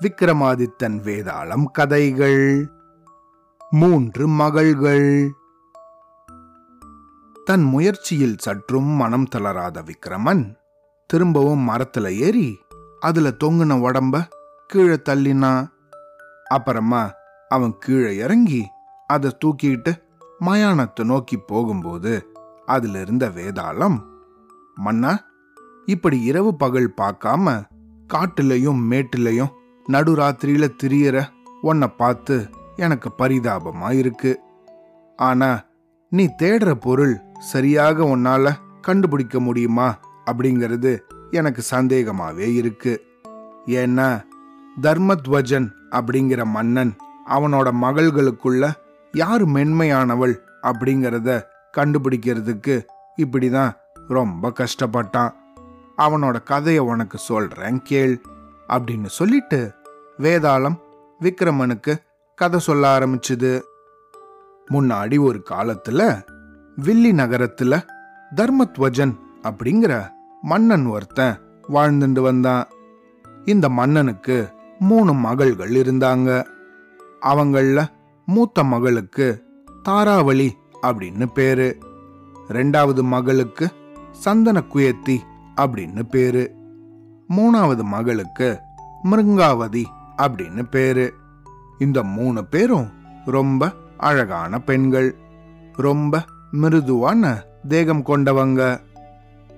விக்ரமாதித்தன் வேதாளம் கதைகள். மூன்று மகள்கள். தன் முயற்சியில் சற்றும் மனம் தளராத விக்ரமன் திரும்பவும் மரத்துல ஏறி அதுல தொங்குன உடம்ப கீழே தள்ளினா. அப்புறமா அவன் கீழே இறங்கி அதை தூக்கிட்டு மயானத்தை நோக்கி போகும்போது அதுல இருந்த வேதாளம் மன்னா இப்படி இரவு பகல் பார்க்காம காட்டுலையும் மேட்டுலையும் நடுராத்திரியில திரியற உன்னை பார்த்து எனக்கு பரிதாபமா இருக்கு. ஆனா நீ தேடுற பொருள் சரியாக உன்னால கண்டுபிடிக்க முடியுமா அப்படிங்கிறது எனக்கு சந்தேகமாவே இருக்கு. ஏன்னா தர்மத்வஜன் அப்படிங்கிற மன்னன் அவனோட மகள்களுக்குள்ள யார் மென்மையானவள் அப்படிங்கிறத கண்டுபிடிக்கிறதுக்கு இப்படிதான் ரொம்ப கஷ்டப்பட்டான். அவனோட கதையை உனக்கு சொல்றேன் கேள் அப்படின்னு சொல்லிட்டு வேதாளம் விக்ரமனுக்கு கதை சொல்ல ஆரம்பிச்சுது. முன்னாடி ஒரு காலத்துல வில்லி நகரத்துல தர்மத்வஜன் அப்படிங்கிற மன்னன் ஒருத்தன் வாழ்ந்துட்டு வந்தான். இந்த மன்னனுக்கு மூணு மகள்கள் இருந்தாங்க. அவங்கள மூத்த மகளுக்கு தாராவளி அப்படின்னு பேரு. ரெண்டாவது மகளுக்கு சந்தன குயத்தி அப்படின்னு பேரு. மூணாவது மகளுக்கு மிருங்காவதி அப்படின்னு பேரு. இந்த மூணு பேரும் ரொம்ப அழகான பெண்கள். ரொம்ப மிருதுவான தேகம் கொண்டவங்க.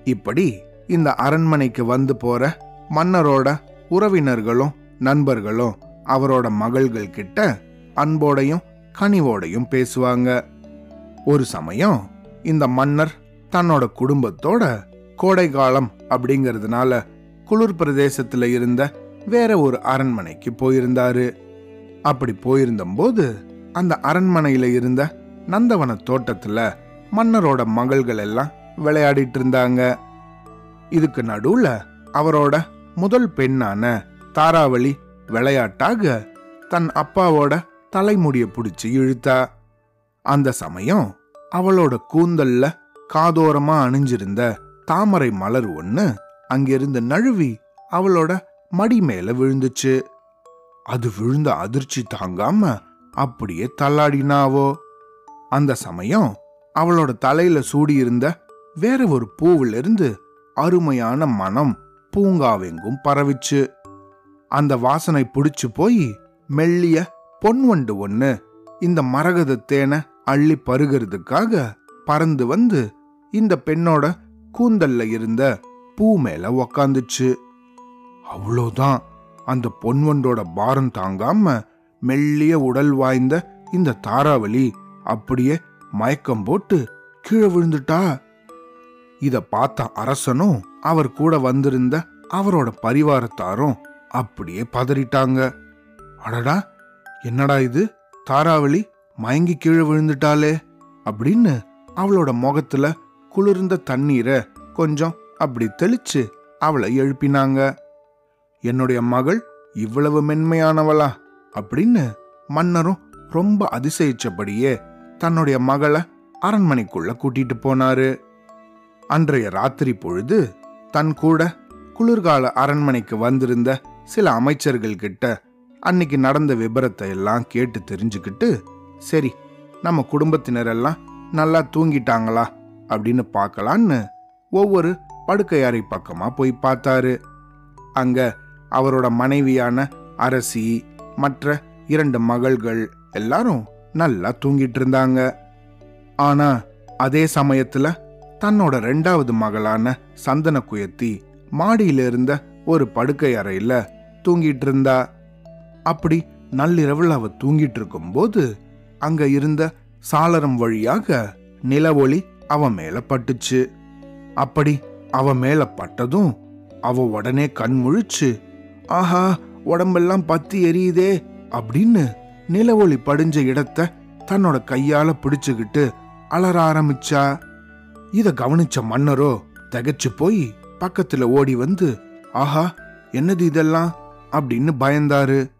இப்படி இந்த அரண்மனைக்கு வந்து போற மன்னரோட உறவினர்களும் நண்பர்களும் அவரோட மகள்கள் கிட்ட அன்போடையும் கனிவோடையும் பேசுவாங்க. ஒரு சமயம் இந்த மன்னர் தன்னோட குடும்பத்தோட கோடை காலம் அப்படிங்கிறதுனால குளிர் பிரதேசத்துல இருந்த வேற ஒரு அரண்மனைக்கு போயிருந்தாரு. அப்படி போயிருந்தபோது அந்த அரண்மனையில இருந்த நந்தவன தோட்டத்துல மன்னரோட மகள்கள் எல்லாம் விளையாடிட்டு இருந்தாங்க. இதுக்கு நடுவுல அவரோட முதல் பெண்ணான தாராவளி விளையாட்டாக தன் அப்பாவோட தலைமுடிய பிடிச்சு இழுத்தா. அந்த சமயம் அவளோட கூந்தல்ல காதோரமா அணிஞ்சிருந்த தாமரை மலர் ஒன்று அங்கிருந்து நழுவி அவளோட மடி மேல விழுந்துச்சு. அது விழுந்த அதிர்ச்சி தாங்காம அப்படியே தள்ளாடினாவோ. அந்த சமயம் அவளோட தலையில சூடியிருந்த வேற ஒரு பூவிலிருந்து அருமையான மனம் பூங்காவெங்கும் பரவிச்சு. அந்த வாசனை பிடிச்சு போய் மெல்லிய பொன்வண்டு ஒன்று இந்த மரகத தேனை அள்ளி பருகிறதுக்காக பறந்து வந்து இந்த பெண்ணோட கூந்தல்ல இருந்த பூ மேல உக்காந்துச்சு. அவ்வளோதான் அந்த பொன்வண்டோட பாரம் தாங்காம மெல்லிய உடல் வாய்ந்த இந்த தாராவளி அப்படியே மயக்கம் போட்டு கீழே விழுந்துட்டா. இத பார்த்த அரசனும் அவர் கூட வந்திருந்த அவரோட பரிவாரத்தாரும் அப்படியே பதறிட்டாங்க. அடடா என்னடா இது? தாராவளி மயங்கி கீழே விழுந்துட்டாளே அப்படின்னு அவளோட முகத்துல குளிர்ந்த தண்ணீரை கொஞ்சம் அப்படி தெளிச்சு அவளை எழுப்பினாங்க. என்னுடைய மகள் இவ்வளவு மென்மையானவளா அப்படின்னு மன்னரும் ரொம்ப அதிசயிச்சபடியே தன்னுடைய மகளை அரண்மனைக்குள்ள கூட்டிட்டு போனாரு. அன்றைய ராத்திரி பொழுது தன் கூட குளிர்கால அரண்மனைக்கு வந்திருந்த சில அமைச்சர்கள் கிட்ட அன்னைக்கு நடந்த விபரத்தை எல்லாம் கேட்டு தெரிஞ்சுக்கிட்டு சரி நம்ம குடும்பத்தினரெல்லாம் நல்லா தூங்கிட்டாங்களா? அப்படின்னு பார்க்கலான்னு ஒவ்வொரு படுக்கை அறை பக்கமா போய் பார்த்தாரு. அங்க அவரோட மனைவியான அரசி மற்ற இரண்டு மகள்கள் எல்லாரும் நல்லா தூங்கிட்டு இருந்தாங்க. ஆனா அதே சமயத்துல தன்னோட ரெண்டாவது மகளான சந்தன குயத்தி மாடியில இருந்த ஒரு படுக்கை அறையில தூங்கிட்டு இருந்தா. அப்படி நள்ளிரவில் அவ தூங்கிட்டு இருக்கும்போது அங்க இருந்த சாளரம் வழியாக நிலவொளி அவ மேல பட்டுச்சு. அப்படி அவ மேல பட்டதும் அவ உடனே கண் முழிச்சு ஆஹா உடம்பெல்லாம் பத்தி எரியுதே அப்படின்னு நிலவொளி படிஞ்ச இடத்த தன்னோட கையால பிடிச்சுக்கிட்டு அலற ஆரம்பிச்சா. இத கவனிச்ச மன்னரோ தகச்சு போய் பக்கத்துல ஓடி வந்து ஆஹா என்னது இதெல்லாம்? அப்படின்னு பயந்தாரு.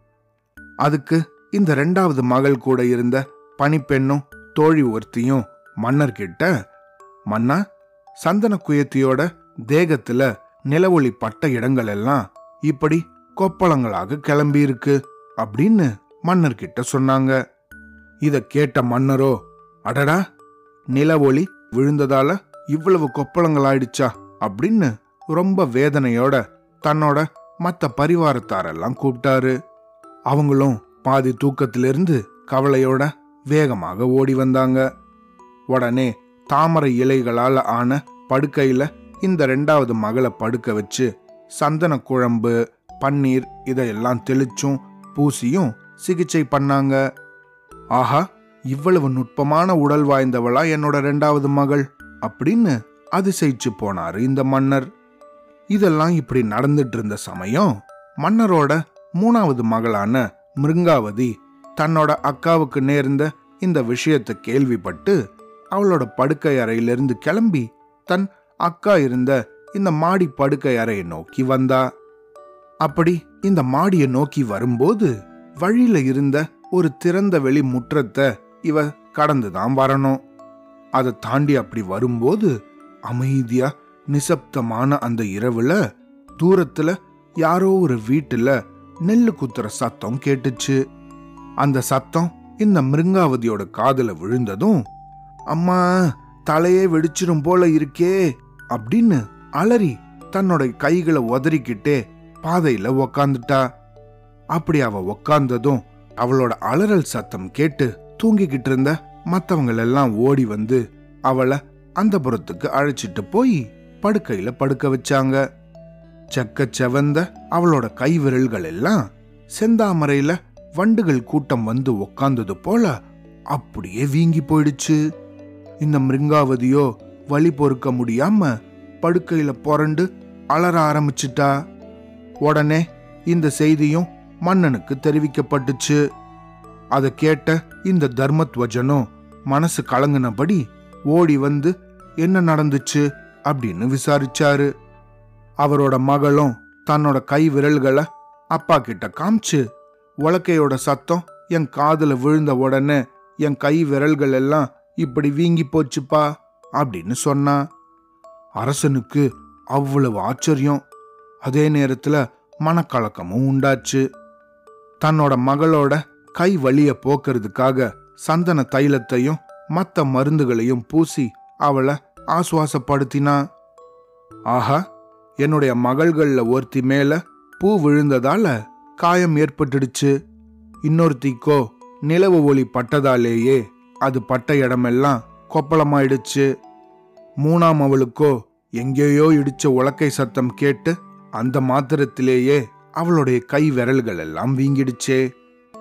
அதுக்கு இந்த ரெண்டாவது மகள் கூட இருந்த பணிப்பெண்ணும் தோழி ஒருத்தியும் மன்னர்கிட்ட மன்னா சந்தன குயத்தியோட தேகத்துல நிலவொளி பட்ட இடங்கள் எல்லாம் இப்படி கொப்பளங்களாக கிளம்பி இருக்கு அப்படின்னு மன்னர்கிட்ட சொன்னாங்க. இத கேட்ட மன்னரோ அடடா நிலவொளி விழுந்ததால இவ்வளவு கொப்பளங்கள் ஆயிடுச்சா அப்படின்னு ரொம்ப வேதனையோட தன்னோட மத்த பரிவாரத்தாரெல்லாம் கூப்பிட்டாரு. அவங்களும் பாதி தூக்கத்திலிருந்து கவலையோட வேகமாக ஓடி வந்தாங்க. உடனே தாமரை இலைகளால் ஆன படுக்கையில இந்த ரெண்டாவது மகளை படுக்க வச்சு சந்தன குழம்பு பன்னீர் இதையெல்லாம் தெளிச்சும் பூசியும் சிகிச்சை பண்ணாங்க. ஆஹா இவ்வளவு நுட்பமான உடல் வாய்ந்தவளா என்னோட ரெண்டாவது மகள் அப்படின்னு அதிசயிச்சு போனாரு இந்த மன்னர். இதெல்லாம் இப்படி நடந்துட்டு இருந்த சமயம் மன்னரோட மூணாவது மகளான மிருங்காவதி தன்னோட அக்காவுக்கு நேர்ந்த இந்த விஷயத்தை கேள்விப்பட்டு அவளோட படுக்கை அறையிலிருந்து கிளம்பி தன் அக்கா இருந்த இந்த மாடி படுக்கை அறையை நோக்கி வந்தா. அப்படி இந்த மாடியை நோக்கி வரும்போது வழியில இருந்த ஒரு திறந்த வெளி முற்றத்தை இவ கடந்துதான் வரணும். அதை தாண்டி அப்படி வரும்போது அமைதியா நிசப்தமான அந்த இரவுல தூரத்துல யாரோ ஒரு வீட்டுல நெல்லு குத்துற சத்தம் கேட்டுச்சு. அந்த சத்தம் இந்த மிருங்காவதியோட காதுல விழுந்ததும் அம்மா தலையே வெடிச்சிடும் போல இருக்கே அப்படின்னு அலறி தன்னோட கைகளை உதறிக்கிட்டே பாதையில உக்காந்துட்டா. அப்படி அவ உக்காந்ததும் அவளோட அலறல் சத்தம் கேட்டு தூங்கிக்கிட்டு இருந்த மற்றவங்களெல்லாம் ஓடி வந்து அவளை அந்த புறத்துக்கு அழைச்சிட்டு போய் படுக்கையில படுக்க வச்சாங்க. செக்க செவந்த அவளோட கை விரல்கள் எல்லாம் செந்தாமரையில வண்டுகள் கூட்டம் வந்து உக்காந்தது போல அப்படியே வீங்கி போயிடுச்சு. இந்த மிருங்காவதியோ வழி பொறுக்க முடியாம படுக்கையில புரண்டு அலற ஆரம்பிச்சிட்டா. உடனே இந்த செய்தியும் மன்னனுக்கு தெரிவிக்கப்பட்டுச்சு. அதை கேட்ட இந்த தர்மத்வஜனும் மனசு கலங்கினபடி ஓடி வந்து என்ன நடந்துச்சு அப்படின்னு விசாரிச்சாரு. அவரோட மகளும் தன்னோட கை விரல்களை அப்பா கிட்ட காமிச்சு உலக்கையோட சத்தம் என் காதில் விழுந்த உடனே என் கை விரல்கள் எல்லாம் இப்படி வீங்கி போச்சுப்பா அப்படின்னு சொன்னா. அரசனுக்கு அவ்வளவு ஆச்சரியம். அதே நேரத்துல மனக்கலக்கமும் உண்டாச்சு. தன்னோட மகளோட கை வழிய போக்குறதுக்காக சந்தன தைலத்தையும் மற்ற மருந்துகளையும் பூசி அவளை ஆசுவாசப்படுத்தினா. ஆஹா என்னுடைய மகள்கள்ல ஒருத்தி மேல பூ விழுந்ததால காயம் ஏற்பட்டுடுச்சு. இன்னொருத்திக்கோ நிலவு ஒளி பட்டதாலேயே அது பட்ட இடமெல்லாம் கொப்பளமாயிடுச்சு. மூணாம் அவளுக்கோ எங்கேயோ இடிச்ச உலக்கை சத்தம் கேட்டு அந்த மாத்திரத்திலேயே அவளுடைய கை விரல்கள் எல்லாம் வீங்கிடுச்சே.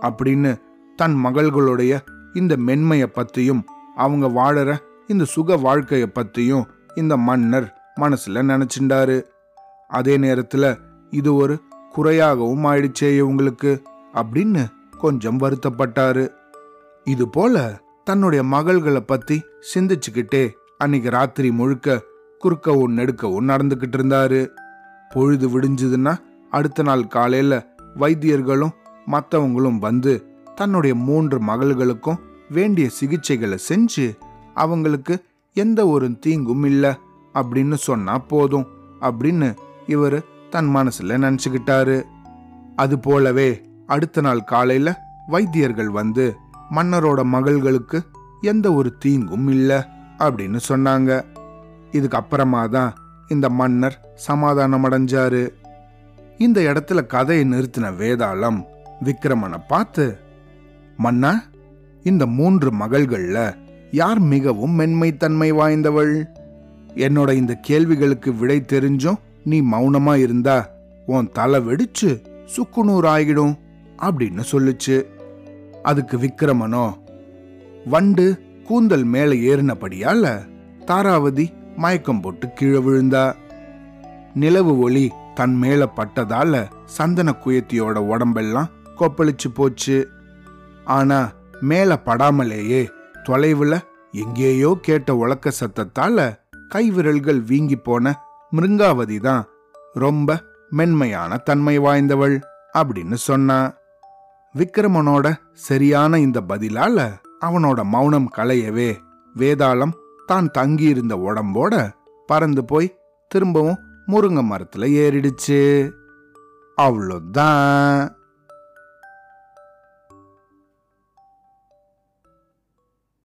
அப்படின்னு தன் மகள்களுடைய இந்த மென்மையை பத்தியும் அவங்க வாழற இந்த சுக வாழ்க்கையை பத்தியும் இந்த மன்னர் மனசுல நினைச்சிண்டாரு. அதே நேரத்துல இது ஒரு குறையாகவும் ஆயிடுச்சே இவங்களுக்கு அப்படின்னு கொஞ்சம் வருத்தப்பட்டாரு. இது போல தன்னுடைய மகள்களை பத்தி சிந்திச்சுக்கிட்டே அன்னைக்கு ராத்திரி முழுக்க குறுக்கவும் நெடுக்கவும் நடந்துகிட்டு இருந்தாரு. பொழுது விடிஞ்சதுன்னா அடுத்த நாள் காலையில வைத்தியர்களும் மற்றவங்களும் வந்து தன்னுடைய மூன்று மகள்களுக்கும் வேண்டிய சிகிச்சைகளை செஞ்சு அவங்களுக்கு எந்த ஒரு தீங்கும் இல்லை அப்படின்னு சொன்னா போதும் அப்படின்னு இவர் தன் மனசுல நினச்சிக்கிட்டாரு. அது போலவே அடுத்த நாள் காலையில வைத்தியர்கள் வந்து மன்னரோட மகள்களுக்கு எந்த ஒரு தீங்கும் இல்லை அப்படின்னு சொன்னாங்க. இதுக்கு அப்புறமா தான் இந்த மன்னர் சமாதானம் அடைஞ்சாரு. இந்த இடத்துல கதையை நிறுத்தின வேதாளம் விக்ரமனை பார்த்து மன்னா இந்த மூன்று மகள்கள்ல யார் மிகவும் மென்மைத்தன்மை வாய்ந்தவள்? என்னோட இந்த கேள்விகளுக்கு விடை தெரிஞ்சும் நீ மௌனமா இருந்தா உன் தலை வெடிச்சு சுக்குநூறு ஆகிடும் அப்படின்னு சொல்லுச்சு. அதுக்கு விக்ரமனோ வண்டு கூந்தல் மேல ஏறினபடியால தாராவதி மயக்கம் போட்டு கீழே விழுந்தா. நிலவு ஒளி தன் மேல பட்டதால சந்தன குயத்தியோட உடம்பெல்லாம் கொப்பளிச்சு போச்சு. ஆனா மேல படாமலேயே தொலைவுல எங்கேயோ கேட்ட உலக்க சத்தத்தால கைவிரல்கள் வீங்கி போன மிருங்காவதி தான் ரொம்ப மென்மையான தன்மை வாய்ந்தவள் அப்படின்னு சொன்னா. விக்ரமனோட சரியான இந்த பதிலால அவனோட மௌனம் களையவே வேதாளம் தான் தங்கியிருந்த உடம்போட பறந்து போய் திரும்பவும் முருங்கை மரத்துல ஏறிடுச்சு. அவ்வளோதான்.